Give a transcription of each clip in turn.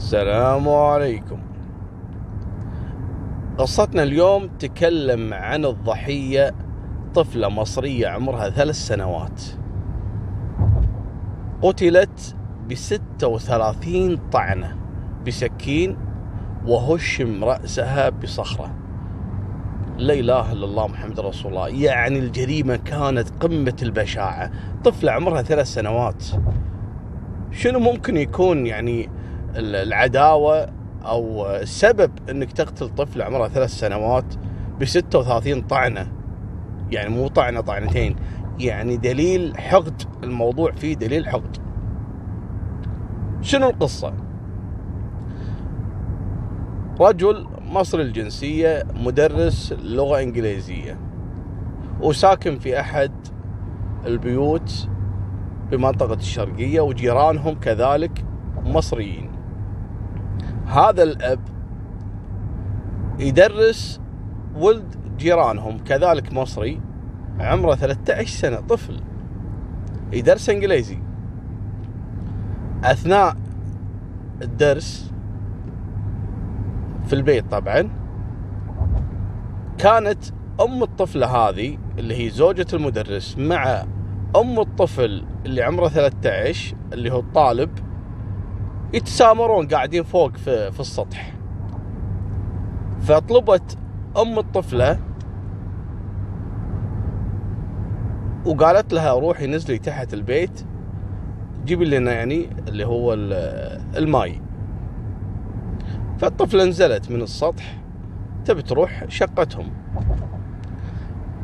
السلام عليكم. قصتنا اليوم تكلم عن الضحية طفلة مصرية عمرها ثلاث سنوات. قتلت بستة وثلاثين طعنة بسكين وهشم رأسها بصخرة. لا إله إلا الله محمد رسول الله. يعني الجريمة كانت قمة البشاعة. طفلة عمرها ثلاث سنوات. شنو ممكن يكون يعني العداوة أو السبب أنك تقتل طفل عمرها ثلاث سنوات ب 36 طعنة. يعني مو طعنة طعنتين. يعني دليل حقد الموضوع فيه دليل حقد. شنو القصة؟ رجل مصري الجنسية مدرس لغة إنجليزية وساكن في أحد البيوت بمنطقة الشرقية وجيرانهم كذلك مصريين. هذا الأب يدرس ولد جيرانهم كذلك مصري عمره 13 سنة طفل. يدرس إنجليزي. أثناء الدرس في البيت طبعا كانت أم الطفلة هذه اللي هي زوجة المدرس مع أم الطفل اللي عمره 13 اللي هو الطالب يتسامرون قاعدين فوق في, في السطح. فطلبت أم الطفلة وقالت لها روحي نزلي تحت البيت جيبي لنا يعني اللي هو الماي. فالطفلة نزلت من السطح تبي تروح؟ شقتهم.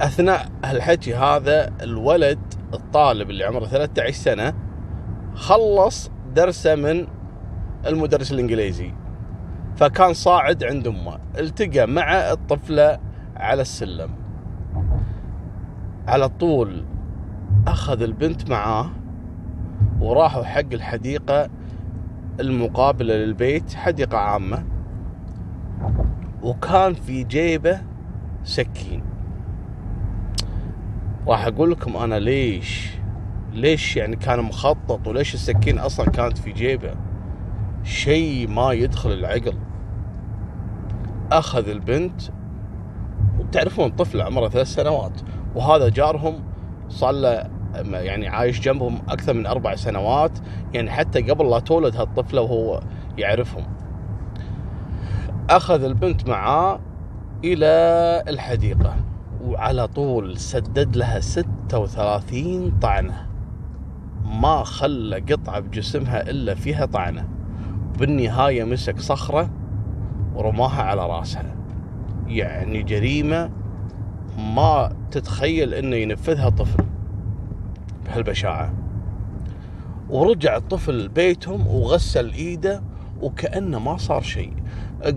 أثناء هالحكي هذا الولد الطالب اللي عمره 13 سنة خلص درسه من المدرس الإنجليزي. فكان صاعد عند أمه. التقى مع الطفلة على السلم. على طول أخذ البنت معاه وراحوا حق الحديقة المقابلة للبيت حديقة عامة. وكان في جيبه سكين. راح أقول لكم أنا ليش ليش يعني كان مخطط وليش السكين أصلا كانت في جيبه؟ شيء ما يدخل العقل. أخذ البنت وتعرفون طفل عمره ثلاث سنوات وهذا جارهم صار له يعني عايش جنبهم أكثر من أربع سنوات يعني حتى قبل لا تولد هالطفلة وهو يعرفهم. أخذ البنت معاه إلى الحديقة وعلى طول سدد لها 36 طعنة. ما خلى قطعة بجسمها إلا فيها طعنة. بالنهاية مسك صخرة ورماها على راسها. يعني جريمة ما تتخيل إنه ينفذها طفل بهالبشاعة. ورجع الطفل بيتهم وغسل إيده وكأنه ما صار شيء.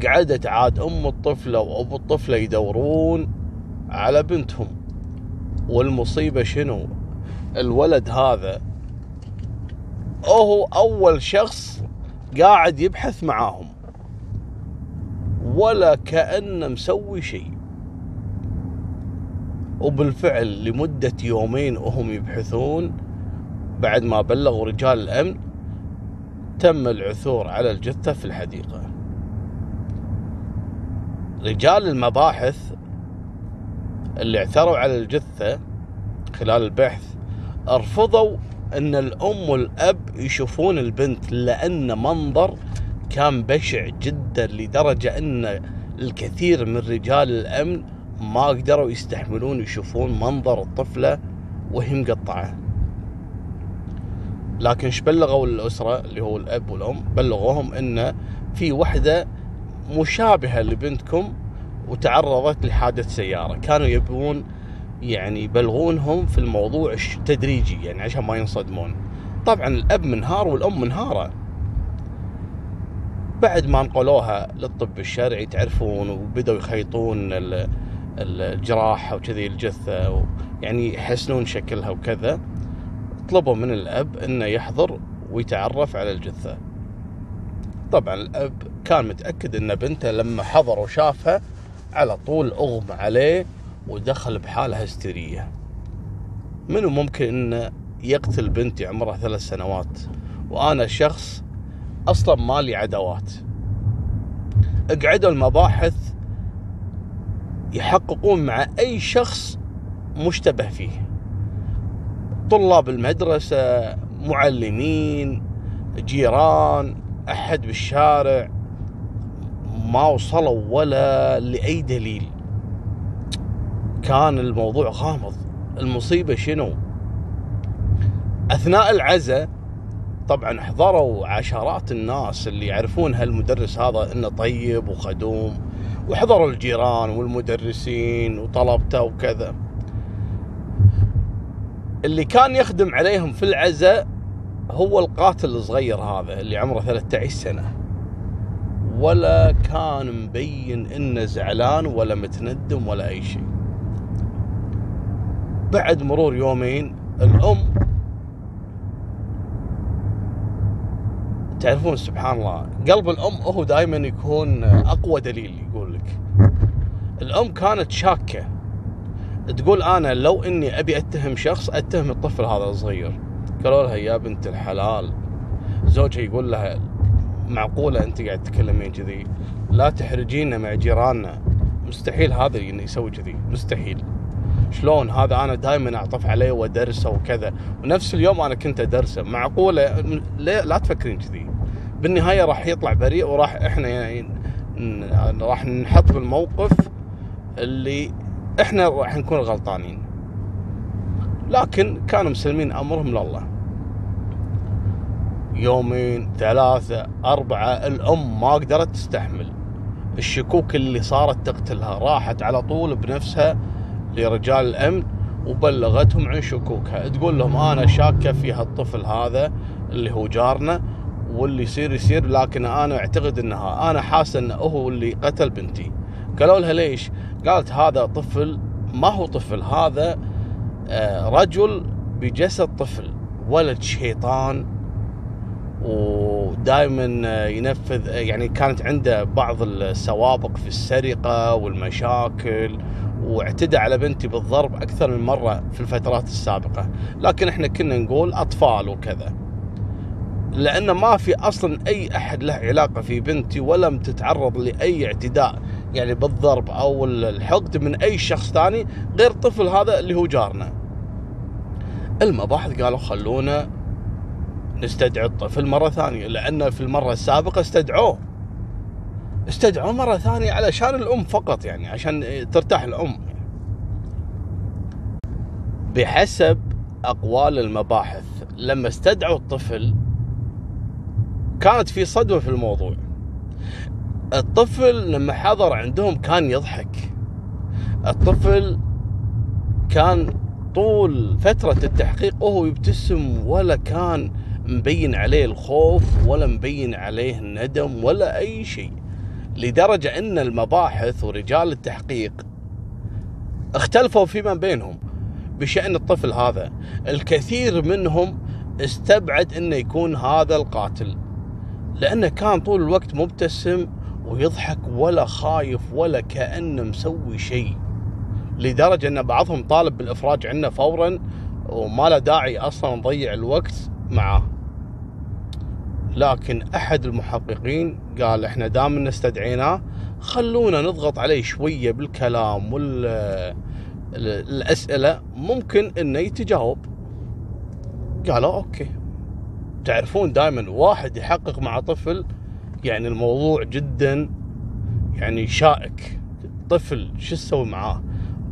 قعدت عاد أم الطفلة وابو الطفلة يدورون على بنتهم. والمصيبة شنو؟ الولد هذا هو أول شخص قاعد يبحث معاهم. ولا كأنه مسوي شيء. وبالفعل لمدة يومين وهم يبحثون بعد ما بلغوا رجال الأمن تم العثور على الجثة في الحديقة. رجال المباحث اللي اعثروا على الجثة خلال البحث رفضوا إن الأم والأب يشوفون البنت لأن منظر كان بشع جدا لدرجة إن الكثير من رجال الأمن ما قدروا يستحملون يشوفون منظر الطفلة وهي مقطعة. لكن إيش بلغوا الأسرة اللي هو الأب والأم؟ بلغوهم إن في وحدة مشابهة لبنتكم وتعرضت لحادث سيارة. كانوا يبون يعني يبلغونهم في الموضوع تدريجي يعني عشان ما ينصدمون. طبعا الأب منهار والأم منهارة. بعد ما نقلوها للطب الشرعي تعرفون وبدأوا يخيطون الجراحة وكذي الجثة يعني يحسنون شكلها وكذا. طلبوا من الأب أنه يحضر ويتعرف على الجثة. طبعا الأب كان متأكد أن بنته لما حضر وشافها على طول أغمى عليه ودخل بحالة هستيرية. منو ممكن انه يقتل بنتي عمرها ثلاث سنوات وأنا شخص أصلا ما لي عداوات اقعدوا المباحث يحققون مع أي شخص مشتبه فيه. طلاب المدرسة معلمين جيران أحد بالشارع. ما وصلوا ولا لأي دليل. كان الموضوع غامض. المصيبة شنو؟ أثناء العزاء طبعا حضروا عشرات الناس اللي يعرفون هالمدرس هذا إنه طيب وخدوم وحضروا الجيران والمدرسين وطلبته وكذا. اللي كان يخدم عليهم في العزاء هو القاتل الصغير هذا اللي عمره 13 سنة. ولا كان مبين إنه زعلان ولا متندم ولا أي شيء. بعد مرور يومين الأم تعرفون سبحان الله قلب الأم هو دائما يكون أقوى دليل يقول لك. الأم كانت شاكة. تقول أنا لو إني أبي أتهم شخص أتهم الطفل هذا الصغير. قالوا لها يا بنت الحلال. زوجها يقول لها معقولة أنت قاعد تتكلمين كذي؟ لا تحرجينا مع جيراننا. مستحيل هذا يسوي كذي. مستحيل. شلون هذا أنا دائما أعطف عليه وأدرسه وكذا. ونفس اليوم أنا كنت أدرسه. معقولة؟ لا تفكرين كذي. بالنهاية راح يطلع بريء وراح إحنا يعني راح نحط بالموقف اللي إحنا راح نكون غلطانين. لكن كانوا مسلمين أمرهم لله. يومين ثلاثة أربعة الأم ما قدرت تستحمل. الشكوك اللي صارت تقتلها راحت على طول بنفسها لرجال الأمن وبلغتهم عن شكوكها. تقول لهم أنا شاكة في هالطفل هذا اللي هو جارنا واللي يصير يصير لكن أنا أعتقد أنها أنا حاسة أنه هو اللي قتل بنتي. قالوا لها ليش؟ قالت هذا طفل ما هو طفل هذا آه، رجل بجسد طفل ولد شيطان ودائما آه، ينفذ آه، يعني كانت عنده بعض السوابق في السرقة والمشاكل واعتدى على بنتي بالضرب أكثر من مرة في الفترات السابقة. لكن إحنا كنا نقول أطفال وكذا. لأن ما في أصلا أي أحد له علاقة في بنتي ولم تتعرض لأي اعتداء يعني بالضرب أو الحقد من أي شخص ثاني غير الطفل هذا اللي هو جارنا. المباحث قالوا خلونا نستدعي الطفل مرة ثانية لأن في المرة السابقة استدعوه. استدعوه مرة ثانية علشان الأم فقط يعني عشان ترتاح الأم. بحسب أقوال المباحث لما استدعوا الطفل كانت في صدمة في الموضوع. الطفل لما حضر عندهم كان يضحك. الطفل كان طول فترة التحقيق وهو يبتسم ولا كان مبين عليه الخوف ولا مبين عليه الندم ولا أي شيء. لدرجة أن المباحث ورجال التحقيق اختلفوا فيما بينهم بشأن الطفل هذا. الكثير منهم استبعد أنه يكون هذا القاتل لأنه كان طول الوقت مبتسم ويضحك ولا خايف ولا كأنه مسوي شيء لدرجة أن بعضهم طالب بالإفراج عنه فورا وما له داعي أصلا نضيع الوقت معاه لكن أحد المحققين قال إحنا دام استدعيناه خلونا نضغط عليه شوية بالكلام والأسئلة ممكن إنه يتجاوب. قالوا أوكي. تعرفون دائما واحد يحقق مع طفل يعني الموضوع جدا يعني شائك. طفل شو تسوي معاه؟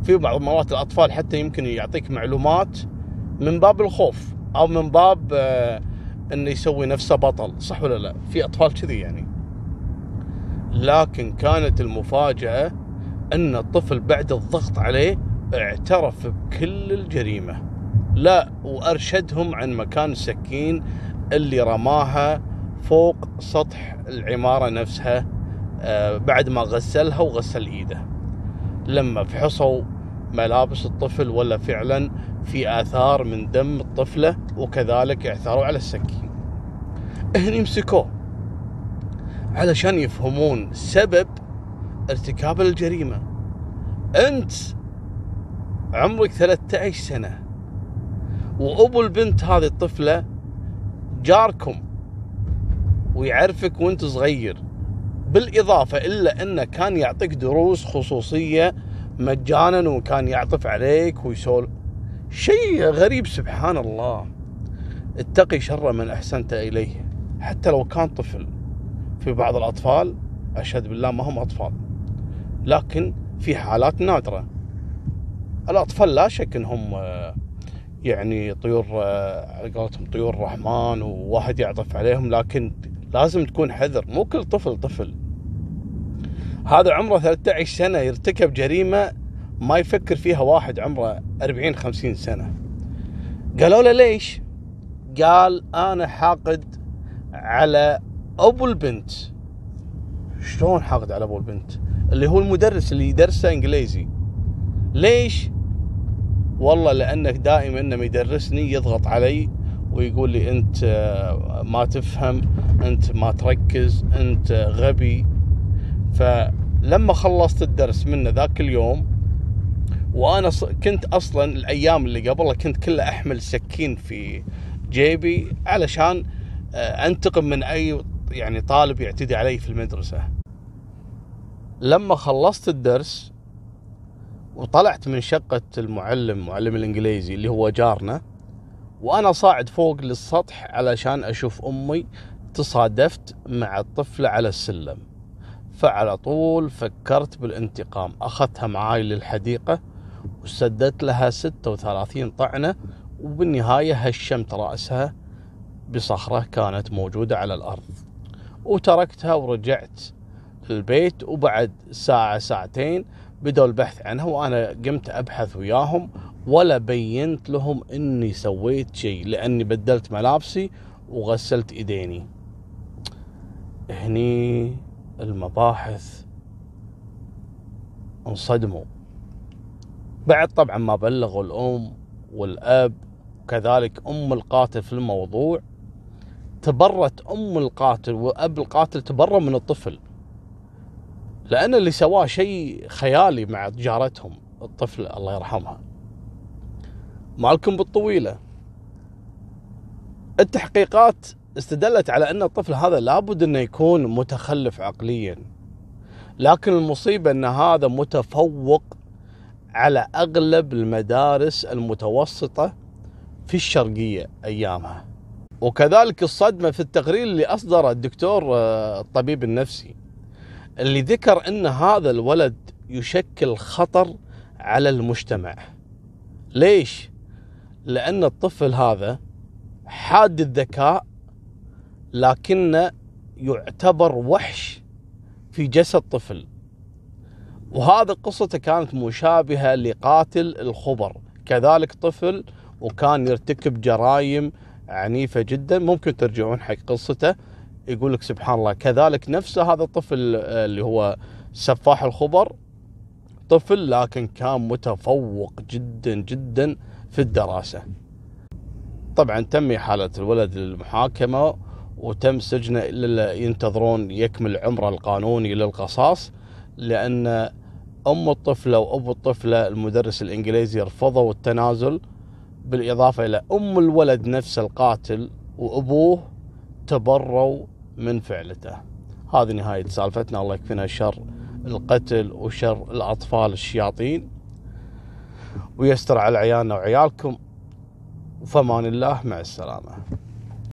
في بعض المرات الأطفال حتى يمكن يعطيك معلومات من باب الخوف أو من باب آه إنه يسوي نفسه بطل صح ولا لا؟ في أطفال كذي يعني. لكن كانت المفاجأة إن الطفل بعد الضغط عليه اعترف بكل الجريمة. لا وأرشدهم عن مكان السكين اللي رماها فوق سطح العمارة نفسها آه، بعد ما غسلها وغسل إيده. لما فحصوا ملابس الطفل ولا فعلا في آثار من دم الطفلة وكذلك اعثروا على السكين. هني مسكوه علشان يفهمون سبب ارتكاب الجريمة. أنت عمرك 13 سنة وأبو البنت هذه الطفلة جاركم ويعرفك وأنت صغير. بالإضافة إلا أنه كان يعطيك دروس خصوصية مجانا وكان يعطف عليك ويسول. شيء غريب سبحان الله اتقي شر من أحسنت إليه. حتى لو كان طفل في بعض الأطفال أشهد بالله ما هم أطفال. لكن في حالات نادرة. الأطفال لا شك أنهم آه، يعني طيور آه، على قولتهم طيور الرحمن وواحد يعطف عليهم لكن لازم تكون حذر. مو كل طفل طفل. هذا عمره 13 سنة يرتكب جريمة ما يفكر فيها واحد عمره 40 50 سنة. قالوا له ليش؟ قال أنا حاقد على أبو البنت. شلون حاقد على أبو البنت؟ اللي هو المدرس اللي يدرسه إنجليزي. ليش؟ والله لأنك دائما لما يدرسني يضغط علي ويقول لي أنت ما تفهم أنت ما تركز أنت غبي. فلما خلصت الدرس منه ذاك اليوم وأنا كنت أصلا الأيام اللي قبلها كنت كله أحمل سكين في جيبي علشان آه، أنتقم من أي يعني طالب يعتدي علي في المدرسة. لما خلصت الدرس وطلعت من شقة المعلم معلم الإنجليزي اللي هو جارنا وأنا صاعد فوق للسطح علشان أشوف أمي تصادفت مع الطفلة على السلم. فعلى طول فكرت بالانتقام. أخذتها معاي للحديقة وسددت لها 36 طعنة وبالنهاية هشمت رأسها بصخرة كانت موجودة على الأرض. وتركتها ورجعت البيت وبعد ساعة ساعتين بدأوا البحث عنها وأنا قمت أبحث وياهم ولا بينت لهم إني سويت شيء لأني بدلت ملابسي وغسلت إيديني. هني المباحث انصدموا. بعد طبعا ما بلغوا الأم والأب وكذلك أم القاتل في الموضوع تبرت أم القاتل وأب القاتل تبروا من الطفل. لأن اللي سواه شيء خيالي مع جارتهم الطفل الله يرحمها. مالكم بالطويلة. التحقيقات استدلت على أن الطفل هذا لابد أنه يكون متخلف عقليا. لكن المصيبة أن هذا متفوق على أغلب المدارس المتوسطة في الشرقية أيامها. وكذلك الصدمة في التقرير اللي أصدره الدكتور آه، الطبيب النفسي اللي ذكر أن هذا الولد يشكل خطر على المجتمع. ليش؟ لأن الطفل هذا حاد الذكاء لكنه يعتبر وحش في جسد طفل وهذا قصته كانت مشابهة لقاتل الخبر. كذلك طفل وكان يرتكب جرائم عنيفة جدا. ممكن ترجعون حق قصته. يقول لك سبحان الله كذلك نفس هذا الطفل اللي هو سفاح الخبر. طفل لكن كان متفوق جدا جدا في الدراسة. طبعا تم حالة الولد للمحاكمة. وتم سجنه إلا ينتظرون يكمل عمره القانوني للقصاص لأن أم الطفلة وابو الطفلة المدرس الإنجليزي رفضوا التنازل بالإضافة إلى أم الولد نفس القاتل وأبوه تبروا من فعلته. هذه نهاية سالفتنا. الله يكفينا شر القتل وشر الأطفال الشياطين. ويستر على عيالنا وعيالكم. وفمان الله. مع السلامة.